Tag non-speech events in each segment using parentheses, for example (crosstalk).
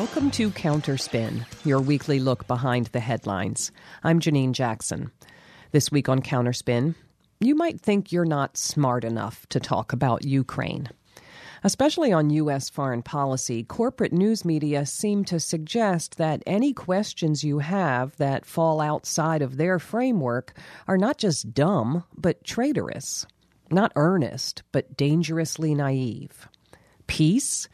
Welcome to Counterspin, your weekly look behind the headlines. I'm Janine Jackson. This week on Counterspin, you might think you're not smart enough to talk about Ukraine. Especially on U.S. foreign policy, corporate news media seem to suggest that any questions you have that fall outside of their framework are not just dumb, but traitorous. Not earnest, but dangerously naive. Peace?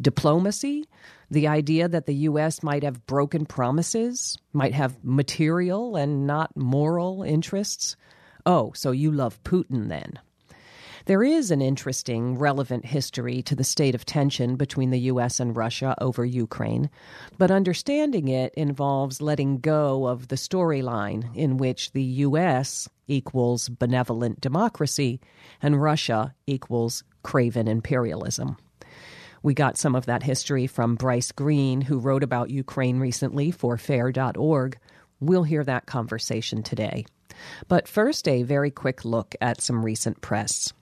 Diplomacy? The idea that the U.S. might have broken promises, might have material and not moral interests? Oh, so you love Putin then? There is an interesting, relevant history to the state of tension between the U.S. and Russia over Ukraine, but understanding it involves letting go of the storyline in which the U.S. equals benevolent democracy and Russia equals craven imperialism. We got some of that history from Bryce Greene, who wrote about Ukraine recently for fair.org. We'll hear that conversation today. But first, a very quick look at some recent press.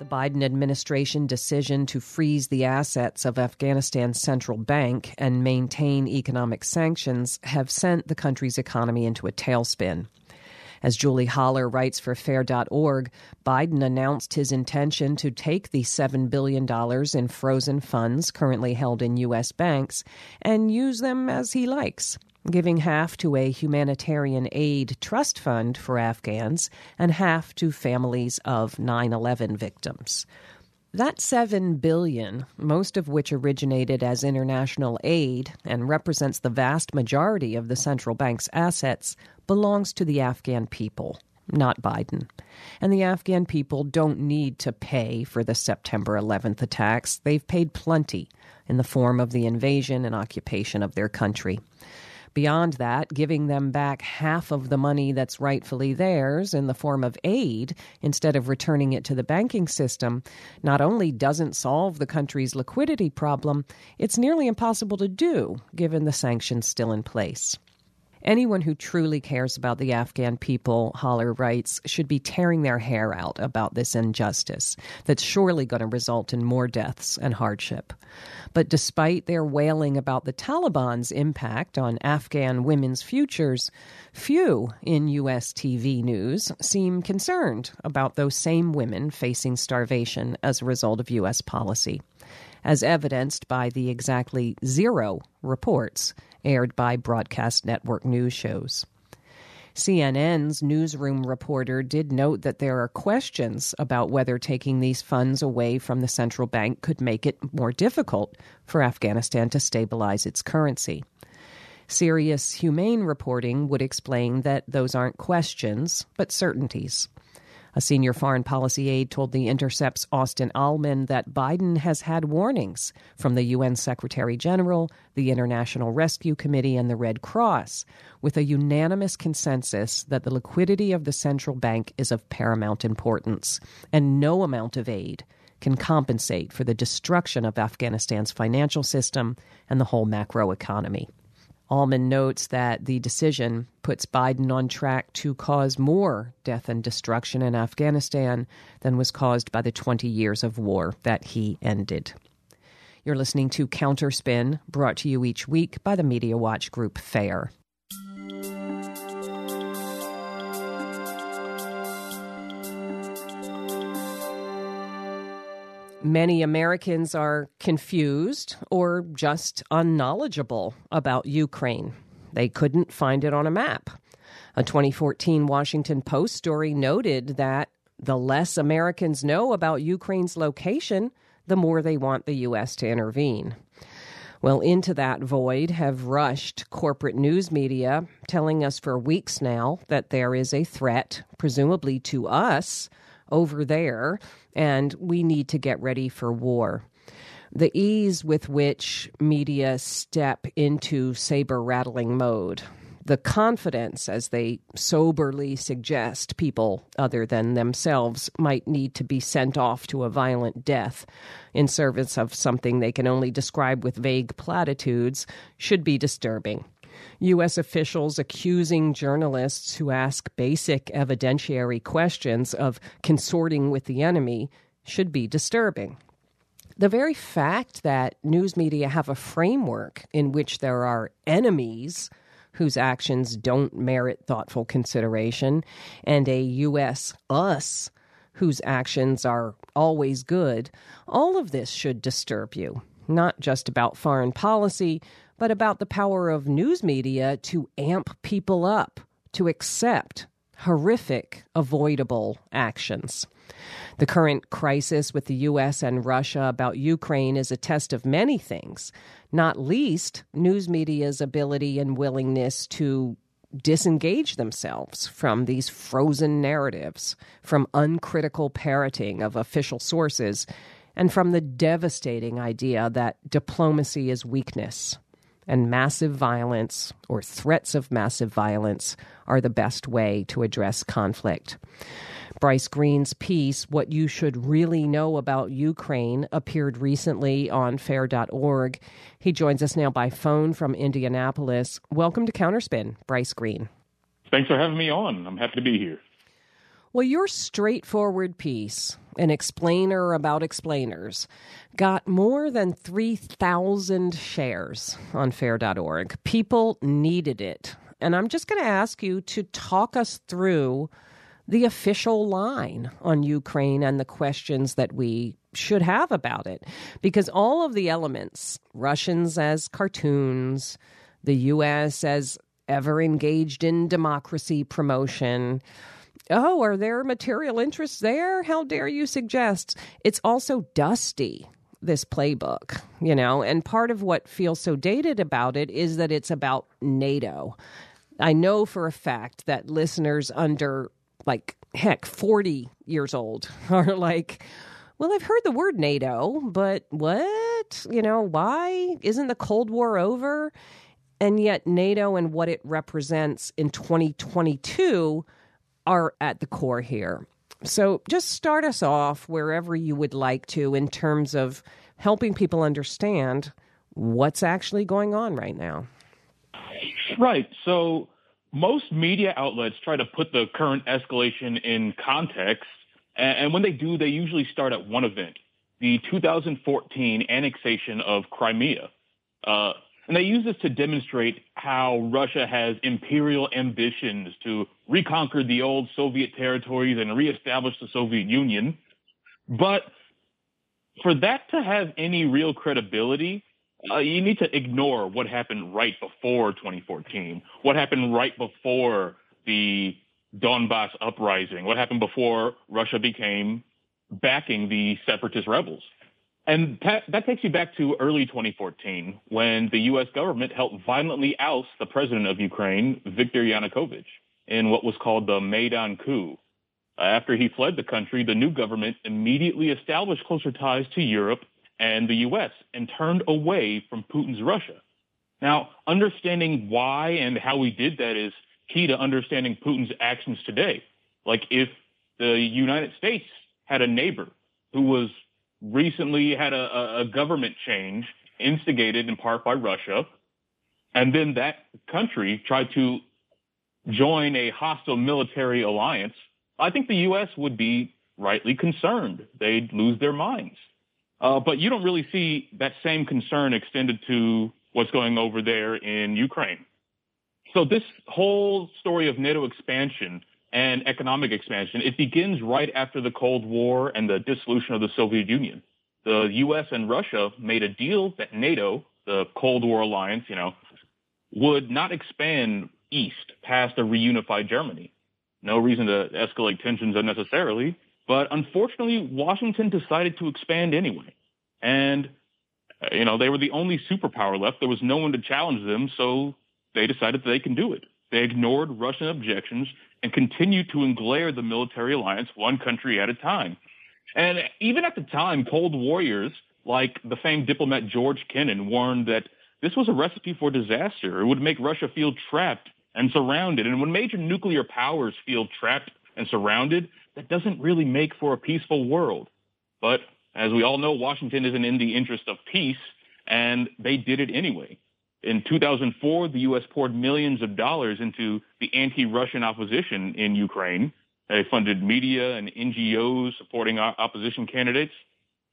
The Biden administration decision to freeze the assets of Afghanistan's central bank and maintain economic sanctions have sent the country's economy into a tailspin. As Julie Hollar writes for Fair.org, Biden announced his intention to take the $7 billion in frozen funds currently held in U.S. banks and use them as he likes giving half to a humanitarian aid trust fund for Afghans and half to families of 9/11 victims. That 7 billion, most of which originated as international aid and represents the vast majority of the central bank's assets, belongs to the Afghan people, not Biden. And the Afghan people don't need to pay for the September 11th attacks. They've paid plenty in the form of the invasion and occupation of their country. Beyond that, giving them back half of the money that's rightfully theirs in the form of aid instead of returning it to the banking system not only doesn't solve the country's liquidity problem, it's nearly impossible to do given the sanctions still in place. Anyone who truly cares about the Afghan people, Hollar writes, should be tearing their hair out about this injustice that's surely going to result in more deaths and hardship. But despite their wailing about the Taliban's impact on Afghan women's futures, few in U.S. TV news seem concerned about those same women facing starvation as a result of U.S. policy as evidenced by the exactly zero reports aired by broadcast network news shows. CNN's newsroom reporter did note that there are questions about whether taking these funds away from the central bank could make it more difficult for Afghanistan to stabilize its currency. Serious humane reporting would explain that those aren't questions, but certainties. A senior foreign policy aide told The Intercept's Austin Ahlman that Biden has had warnings from the UN Secretary General, the International Rescue Committee, and the Red Cross, with a unanimous consensus that the liquidity of the central bank is of paramount importance, and no amount of aid can compensate for the destruction of Afghanistan's financial system and the whole macroeconomy. Ahlman notes that the decision puts Biden on track to cause more death and destruction in Afghanistan than was caused by the 20 years of war that he ended. You're listening to Counterspin, brought to you each week by the Media Watch Group FAIR. Many Americans are confused or just unknowledgeable about Ukraine. They couldn't find it on a map. A 2014 Washington Post story noted that the less Americans know about Ukraine's location, the more they want the U.S. to intervene. Well, into that void have rushed corporate news media, telling us for weeks now that there is a threat, presumably to us, over there, and we need to get ready for war. The ease with which media step into saber rattling mode, the confidence as they soberly suggest people other than themselves might need to be sent off to a violent death in service of something they can only describe with vague platitudes should be disturbing. U.S. officials accusing journalists who ask basic evidentiary questions of consorting with the enemy should be disturbing. The very fact that news media have a framework in which there are enemies whose actions don't merit thoughtful consideration and a U.S. us whose actions are always good, all of this should disturb you, not just about foreign policy, but about the power of news media to amp people up, to accept horrific, avoidable actions. The current crisis with the U.S. and Russia about Ukraine is a test of many things, not least news media's ability and willingness to disengage themselves from these frozen narratives, from uncritical parroting of official sources, and from the devastating idea that diplomacy is weakness and massive violence or threats of massive violence are the best way to address conflict. Bryce Greene's piece, What You Should Really Know About Ukraine, appeared recently on fair.org. He joins us now by phone from Indianapolis. Welcome to Counterspin, Bryce Greene. Thanks for having me on. I'm happy to be here. Well, your straightforward piece, an explainer about explainers, got more than 3,000 shares on fair.org. People needed it. And I'm just going to ask you to talk us through the official line on Ukraine and the questions that we should have about it. Because all of the elements, Russians as cartoons, the U.S. as ever engaged in democracy promotion, Oh, are there material interests there? How dare you suggest? It's also dusty, this playbook, you know, and part of what feels so dated about it is that it's about NATO. I know for a fact that listeners under like heck 40 years old (laughs) are like well i've heard the word nato but what you know why isn't the cold war over and yet nato and what it represents in 2022 are at the core here so just start us off wherever you would like to in terms of helping people understand what's actually going on right now right so most media outlets try to put the current escalation in context. And when they do, they usually start at one event, the 2014 annexation of Crimea. Uh, and they use this to demonstrate how Russia has imperial ambitions to reconquer the old Soviet territories and reestablish the Soviet Union. But for that to have any real credibility, uh, you need to ignore what happened right before 2014, what happened right before the Donbass uprising, what happened before Russia became backing the separatist rebels. And that, that takes you back to early 2014 when the U.S. government helped violently oust the president of Ukraine, Viktor Yanukovych, in what was called the Maidan coup. After he fled the country, the new government immediately established closer ties to Europe and the U.S. and turned away from Putin's Russia. Now, understanding why and how we did that is key to understanding Putin's actions today. Like if the United States had a neighbor who was recently had a, a government change instigated in part by Russia, and then that country tried to join a hostile military alliance, I think the U.S. would be rightly concerned. They'd lose their minds. Uh, but you don't really see that same concern extended to what's going over there in Ukraine. So this whole story of NATO expansion and economic expansion, it begins right after the Cold War and the dissolution of the Soviet Union. The U.S. and Russia made a deal that NATO, the Cold War alliance, you know, would not expand east past a reunified Germany. No reason to escalate tensions unnecessarily. But unfortunately, Washington decided to expand anyway. And, you know, they were the only superpower left. There was no one to challenge them, so they decided that they can do it. They ignored Russian objections and continued to englare the military alliance one country at a time. And even at the time, Cold Warriors, like the famed diplomat George Kennan, warned that this was a recipe for disaster. It would make Russia feel trapped and surrounded. And when major nuclear powers feel trapped and surrounded, that doesn't really make for a peaceful world. But as we all know, Washington isn't in the interest of peace, and they did it anyway. In 2004, the U.S. poured millions of dollars into the anti-Russian opposition in Ukraine. They funded media and NGOs supporting opposition candidates.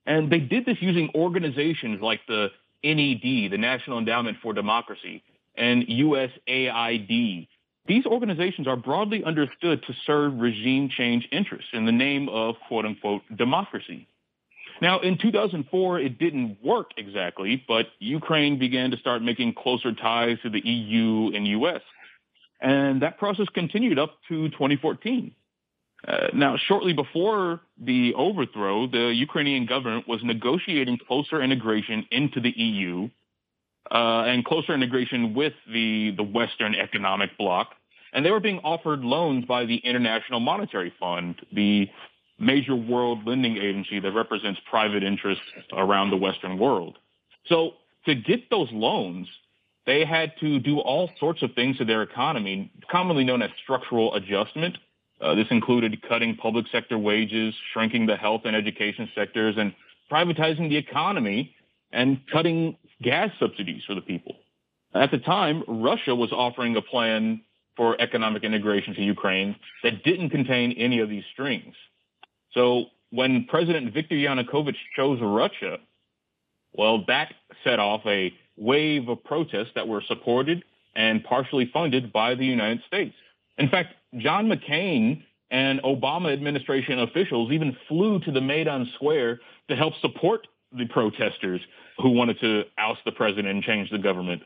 And they did this using organizations like the NED, the National Endowment for Democracy, and USAID. These organizations are broadly understood to serve regime change interests in the name of quote unquote democracy. Now, in 2004, it didn't work exactly, but Ukraine began to start making closer ties to the EU and US. And that process continued up to 2014. Uh, now, shortly before the overthrow, the Ukrainian government was negotiating closer integration into the EU uh, and closer integration with the, the Western economic bloc. And they were being offered loans by the International Monetary Fund, the major world lending agency that represents private interests around the Western world. So to get those loans, they had to do all sorts of things to their economy, commonly known as structural adjustment. Uh, this included cutting public sector wages, shrinking the health and education sectors, and privatizing the economy and cutting gas subsidies for the people. At the time, Russia was offering a plan for economic integration to Ukraine that didn't contain any of these strings. So when President Viktor Yanukovych chose Russia, well, that set off a wave of protests that were supported and partially funded by the United States. In fact, John McCain and Obama administration officials even flew to the Maidan Square to help support the protesters who wanted to oust the president and change the government.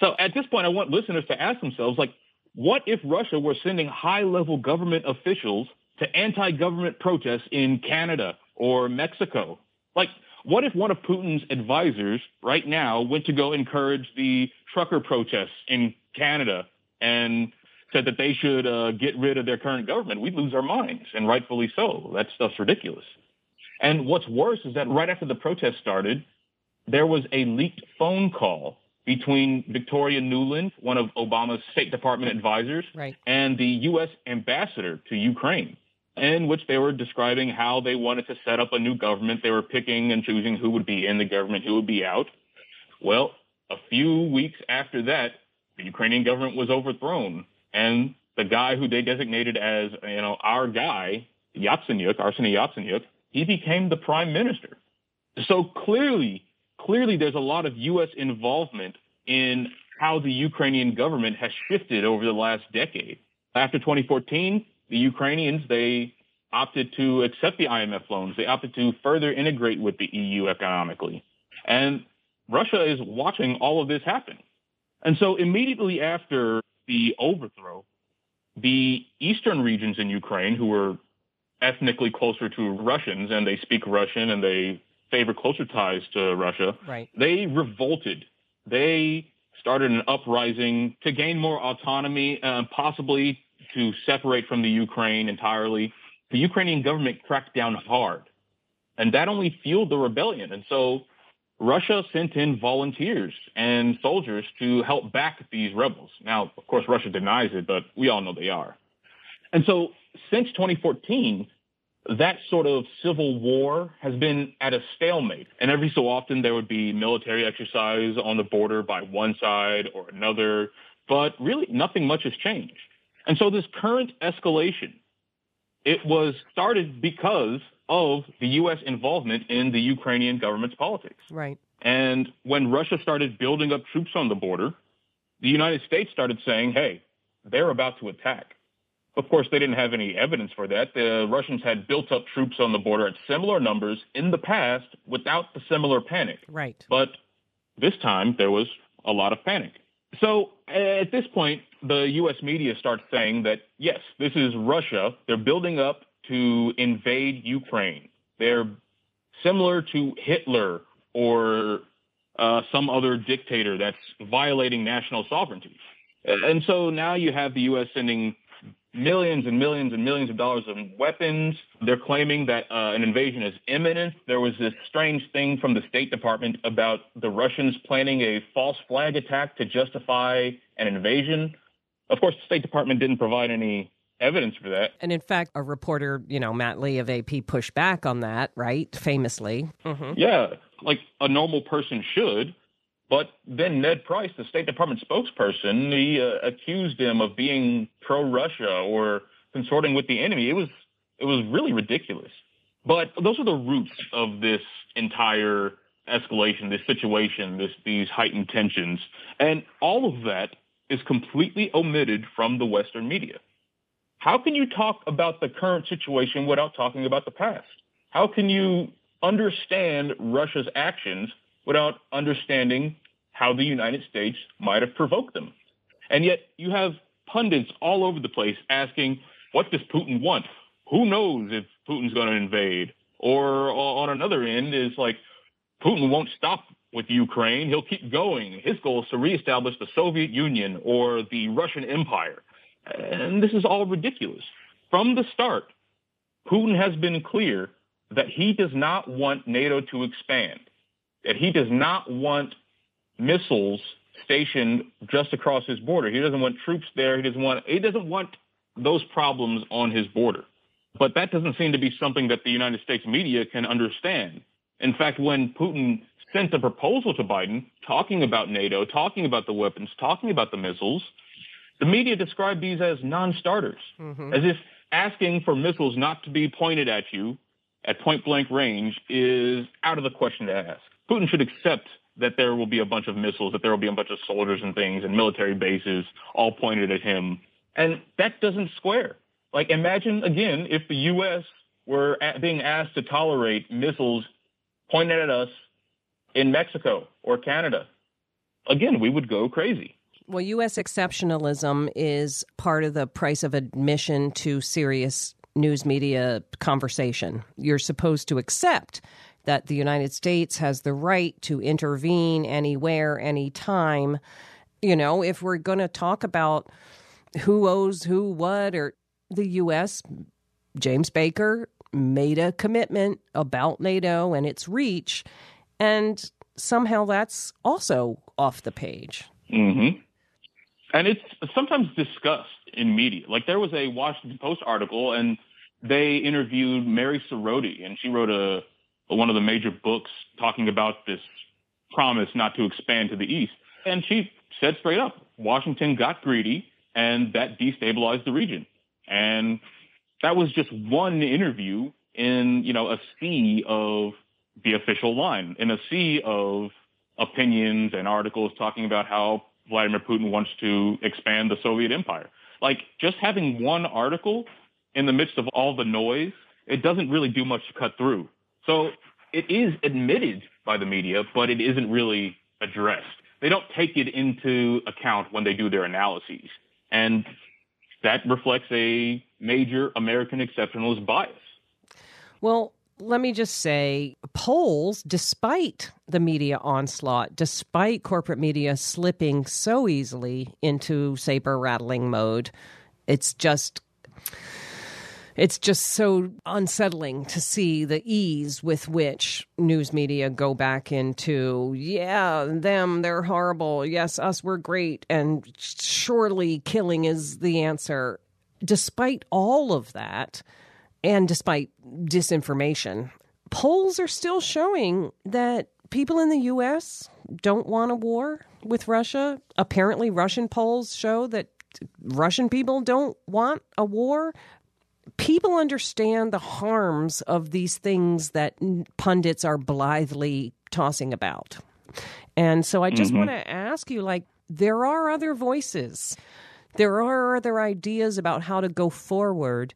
So at this point, I want listeners to ask themselves, like, what if Russia were sending high level government officials to anti-government protests in Canada or Mexico? Like, what if one of Putin's advisors right now went to go encourage the trucker protests in Canada and said that they should uh, get rid of their current government, we'd lose our minds, and rightfully so. That stuff's ridiculous. And what's worse is that right after the protest started, there was a leaked phone call between Victoria Nuland, one of Obama's State Department advisors, right. and the U.S. ambassador to Ukraine, in which they were describing how they wanted to set up a new government. They were picking and choosing who would be in the government, who would be out. Well, a few weeks after that, the Ukrainian government was overthrown and the guy who they designated as, you know, our guy, Yatsenyuk, Arseny Yatsenyuk, he became the prime minister. So clearly, clearly there's a lot of U.S. involvement in how the Ukrainian government has shifted over the last decade. After 2014, the Ukrainians, they opted to accept the IMF loans. They opted to further integrate with the EU economically. And Russia is watching all of this happen. And so immediately after the overthrow, the eastern regions in Ukraine, who were ethnically closer to Russians and they speak Russian and they favor closer ties to Russia, right. they revolted. They started an uprising to gain more autonomy, and possibly to separate from the Ukraine entirely. The Ukrainian government cracked down hard, and that only fueled the rebellion. And so Russia sent in volunteers and soldiers to help back these rebels. Now, of course, Russia denies it, but we all know they are. And so since 2014, that sort of civil war has been at a stalemate. And every so often there would be military exercise on the border by one side or another, but really nothing much has changed. And so this current escalation, it was started because of the U.S. involvement in the Ukrainian government's politics. Right. And when Russia started building up troops on the border, the United States started saying, hey, they're about to attack. Of course, they didn't have any evidence for that. The Russians had built up troops on the border at similar numbers in the past without the similar panic. Right. But this time there was a lot of panic. So at this point, the U.S. media starts saying that, yes, this is Russia. They're building up to invade Ukraine. They're similar to Hitler or uh, some other dictator that's violating national sovereignty. And so now you have the U.S. sending millions and millions and millions of dollars of weapons. They're claiming that uh, an invasion is imminent. There was this strange thing from the State Department about the Russians planning a false flag attack to justify an invasion. Of course, the State Department didn't provide any evidence for that. And in fact, a reporter, you know, Matt Lee of AP pushed back on that, right? Famously. Mm-hmm. Yeah, like a normal person should. But then Ned Price, the State Department spokesperson, he uh, accused him of being pro-Russia or consorting with the enemy. It was it was really ridiculous. But those are the roots of this entire escalation, this situation, this, these heightened tensions. And all of that is completely omitted from the Western media. How can you talk about the current situation without talking about the past? How can you understand Russia's actions without understanding how the United States might have provoked them? And yet you have pundits all over the place asking, what does Putin want? Who knows if Putin's going to invade? Or on another end is like, Putin won't stop with Ukraine. He'll keep going. His goal is to reestablish the Soviet Union or the Russian Empire. And this is all ridiculous. From the start, Putin has been clear that he does not want NATO to expand, that he does not want missiles stationed just across his border. He doesn't want troops there. He doesn't want he doesn't want those problems on his border. But that doesn't seem to be something that the United States media can understand. In fact, when Putin sent a proposal to Biden talking about NATO, talking about the weapons, talking about the missiles, the media described these as non-starters, mm-hmm. as if asking for missiles not to be pointed at you at point blank range is out of the question to ask. Putin should accept that there will be a bunch of missiles, that there will be a bunch of soldiers and things and military bases all pointed at him. And that doesn't square. Like imagine again if the U.S. were being asked to tolerate missiles pointed at us in Mexico or Canada. Again, we would go crazy. Well, U.S. exceptionalism is part of the price of admission to serious news media conversation. You're supposed to accept that the United States has the right to intervene anywhere, anytime. You know, if we're going to talk about who owes who what, or the U.S., James Baker made a commitment about NATO and its reach, and somehow that's also off the page. Mm-hmm. And it's sometimes discussed in media. Like there was a Washington Post article, and they interviewed Mary Sarotte, and she wrote a one of the major books talking about this promise not to expand to the east. And she said straight up, Washington got greedy, and that destabilized the region. And that was just one interview in, you know, a sea of the official line, in a sea of opinions and articles talking about how Vladimir Putin wants to expand the Soviet empire. Like just having one article in the midst of all the noise, it doesn't really do much to cut through. So it is admitted by the media, but it isn't really addressed. They don't take it into account when they do their analyses. And that reflects a major American exceptionalist bias. Well, let me just say polls, despite the media onslaught, despite corporate media slipping so easily into saber rattling mode, it's just it's just so unsettling to see the ease with which news media go back into, yeah, them, they're horrible. Yes, us, we're great. And surely killing is the answer. Despite all of that, and despite disinformation, polls are still showing that people in the U.S. don't want a war with Russia. Apparently, Russian polls show that Russian people don't want a war people understand the harms of these things that pundits are blithely tossing about. And so I just mm-hmm. want to ask you like, there are other voices, there are other ideas about how to go forward.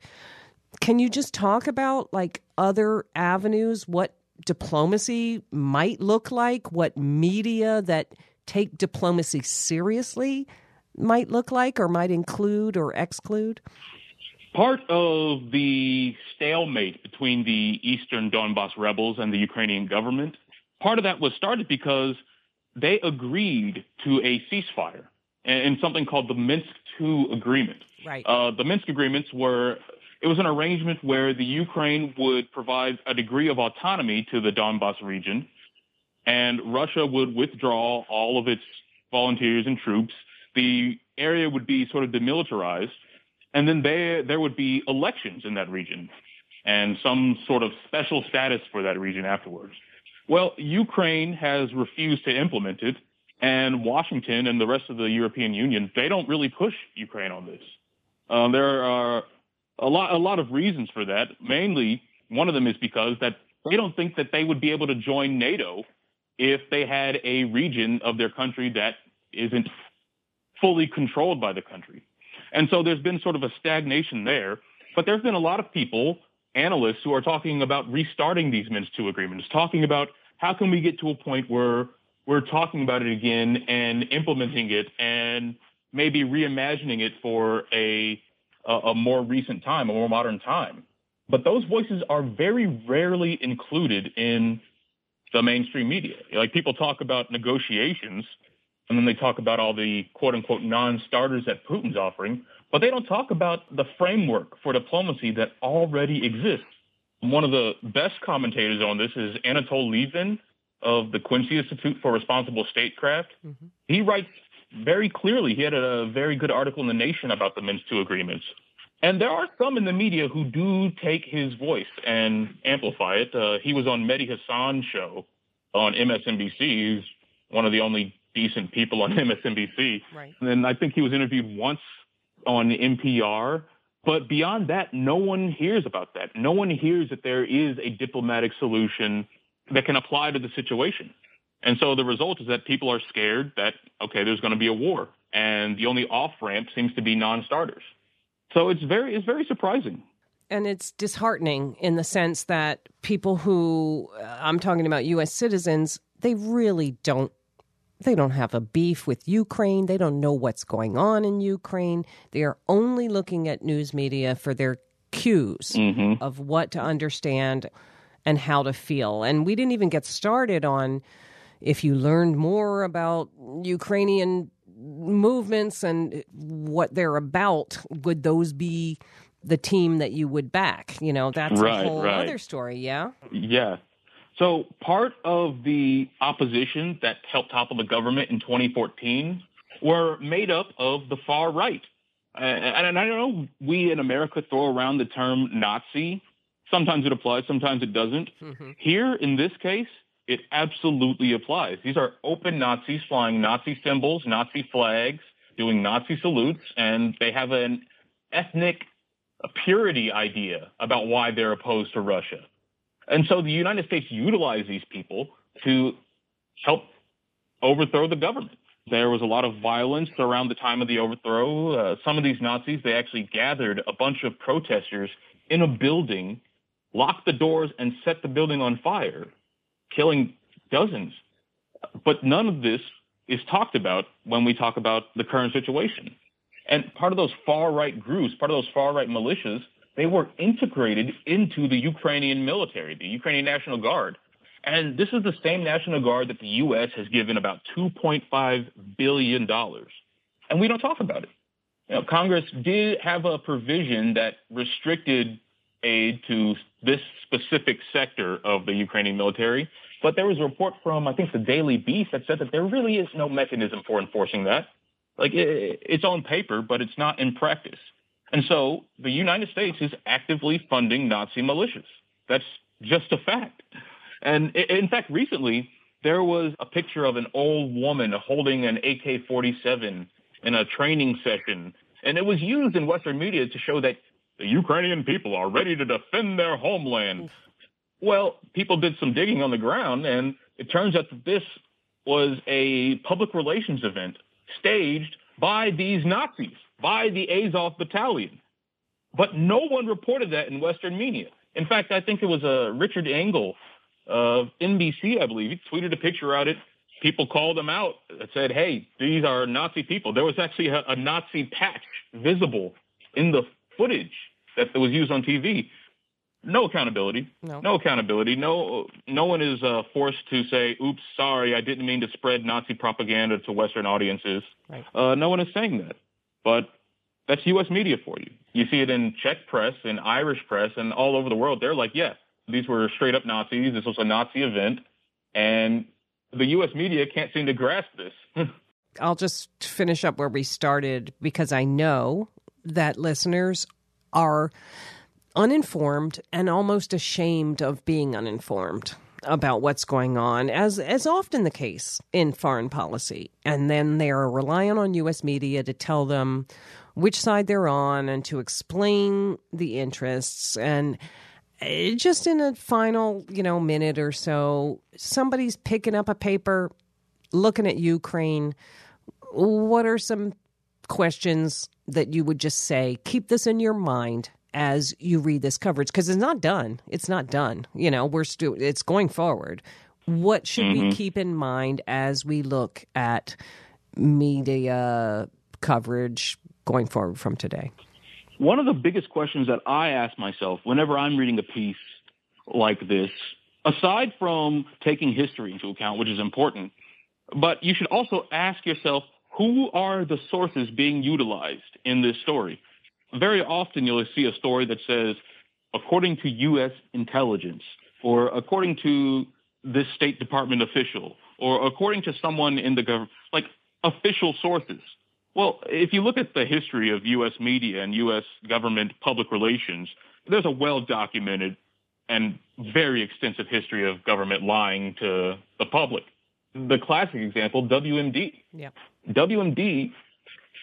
Can you just talk about like other avenues, what diplomacy might look like, what media that take diplomacy seriously might look like or might include or exclude? Part of the stalemate between the Eastern Donbass rebels and the Ukrainian government, part of that was started because they agreed to a ceasefire in something called the Minsk II agreement. Right. Uh, the Minsk agreements were it was an arrangement where the Ukraine would provide a degree of autonomy to the Donbass region, and Russia would withdraw all of its volunteers and troops. The area would be sort of demilitarized, and then there, there would be elections in that region and some sort of special status for that region afterwards. Well, Ukraine has refused to implement it, and Washington and the rest of the European Union, they don't really push Ukraine on this. Um, there are a lot, a lot of reasons for that. Mainly, one of them is because that they don't think that they would be able to join NATO if they had a region of their country that isn't fully controlled by the country. And so there's been sort of a stagnation there. But there's been a lot of people, analysts, who are talking about restarting these Minsk II agreements, talking about how can we get to a point where we're talking about it again and implementing it and maybe reimagining it for a, a, a more recent time, a more modern time. But those voices are very rarely included in the mainstream media. Like people talk about negotiations and then they talk about all the quote unquote non-starters that Putin's offering, but they don't talk about the framework for diplomacy that already exists. One of the best commentators on this is Anatol Lieven of the Quincy Institute for Responsible Statecraft. Mm-hmm. He writes very clearly, he had a very good article in The Nation about the Minsk II agreements. And there are some in the media who do take his voice and amplify it. Uh, he was on Mehdi Hasan's show on MSNBC. He's one of the only decent people on (laughs) MSNBC. Right. And then I think he was interviewed once on NPR. But beyond that, no one hears about that. No one hears that there is a diplomatic solution that can apply to the situation. And so the result is that people are scared that, okay, there's going to be a war. And the only off ramp seems to be non starters. So it's very, it's very surprising. And it's disheartening in the sense that people who uh, I'm talking about U.S. citizens, they really don't they don't have a beef with Ukraine. They don't know what's going on in Ukraine. They are only looking at news media for their cues mm-hmm. of what to understand and how to feel. And we didn't even get started on if you learned more about Ukrainian movements and what they're about, would those be the team that you would back? You know, that's right, a whole right. other story, yeah? Yeah. So part of the opposition that helped topple the government in 2014 were made up of the far right. And I know we in America throw around the term Nazi. Sometimes it applies, sometimes it doesn't. Mm-hmm. Here, in this case, it absolutely applies. These are open Nazis flying Nazi symbols, Nazi flags, doing Nazi salutes, and they have an ethnic purity idea about why they're opposed to Russia. And so the United States utilized these people to help overthrow the government. There was a lot of violence around the time of the overthrow. Uh, some of these Nazis, they actually gathered a bunch of protesters in a building, locked the doors, and set the building on fire, killing dozens. But none of this is talked about when we talk about the current situation. And part of those far right groups, part of those far right militias, they were integrated into the Ukrainian military, the Ukrainian National Guard. And this is the same National Guard that the U.S. has given about $2.5 billion. And we don't talk about it. You know, Congress did have a provision that restricted aid to this specific sector of the Ukrainian military. But there was a report from, I think, the Daily Beast that said that there really is no mechanism for enforcing that. Like, it's on paper, but it's not in practice. And so the United States is actively funding Nazi militias. That's just a fact. And in fact, recently, there was a picture of an old woman holding an AK 47 in a training session. And it was used in Western media to show that the Ukrainian people are ready to defend their homeland. Well, people did some digging on the ground, and it turns out that this was a public relations event staged by these Nazis by the Azov battalion. But no one reported that in Western media. In fact, I think it was uh, Richard Engel of NBC, I believe, he tweeted a picture out it. People called him out that said, hey, these are Nazi people. There was actually a, a Nazi patch visible in the footage that was used on TV. No accountability. No, no accountability. No, no one is uh, forced to say, "Oops, sorry, I didn't mean to spread Nazi propaganda to Western audiences." Right. Uh, no one is saying that. But that's U.S. media for you. You see it in Czech press, in Irish press, and all over the world. They're like, yeah, these were straight up Nazis. This was a Nazi event. And the U.S. media can't seem to grasp this. (laughs) I'll just finish up where we started because I know that listeners are uninformed and almost ashamed of being uninformed about what's going on, as as often the case in foreign policy. And then they are relying on U.S. media to tell them which side they're on and to explain the interests. And Uh, just in a final, you know, minute or so, somebody's picking up a paper, looking at Ukraine. What are some questions that you would just say, keep this in your mind as you read this coverage because it's not done. It's not done. You know, we're still it's going forward. What should mm-hmm. we keep in mind as we look at media coverage going forward from today? One of the biggest questions that I ask myself whenever I'm reading a piece like this, aside from taking history into account, which is important, but you should also ask yourself, who are the sources being utilized in this story? Very often you'll see a story that says, according to U.S. intelligence, or according to this State Department official, or according to someone in the government, like official sources. Well, if you look at the history of U.S. media and U.S. government public relations, there's a well-documented and very extensive history of government lying to the public. The classic example, WMD. Yep. WMD,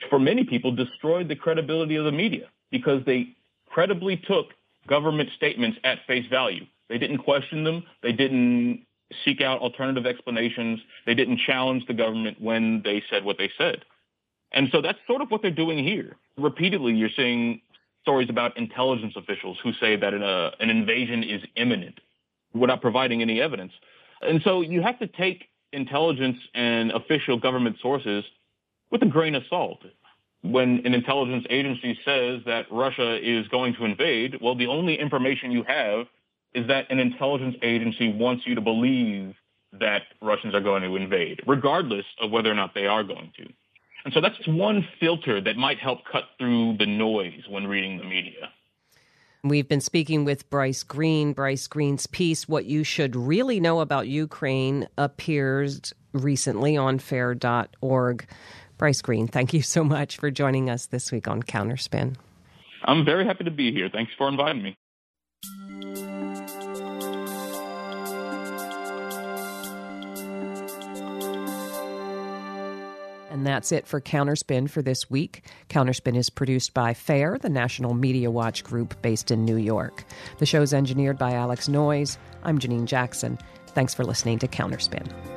for many people, destroyed the credibility of the media because they credibly took government statements at face value. They didn't question them. They didn't seek out alternative explanations. They didn't challenge the government when they said what they said. And so that's sort of what they're doing here. Repeatedly, you're seeing stories about intelligence officials who say that an, uh, an invasion is imminent without providing any evidence. And so you have to take intelligence and official government sources with a grain of salt. When an intelligence agency says that Russia is going to invade, well, the only information you have is that an intelligence agency wants you to believe that Russians are going to invade, regardless of whether or not they are going to. And so that's one filter that might help cut through the noise when reading the media. We've been speaking with Bryce Greene. Bryce Greene's piece, What You Should Really Know About Ukraine, appears recently on fair.org. Bryce Greene, thank you so much for joining us this week on Counterspin. I'm very happy to be here. Thanks for inviting me. And that's it for Counterspin for this week. Counterspin is produced by FAIR, the National Media Watch group based in New York. The show's engineered by Alex Noyes. I'm Janine Jackson. Thanks for listening to Counterspin.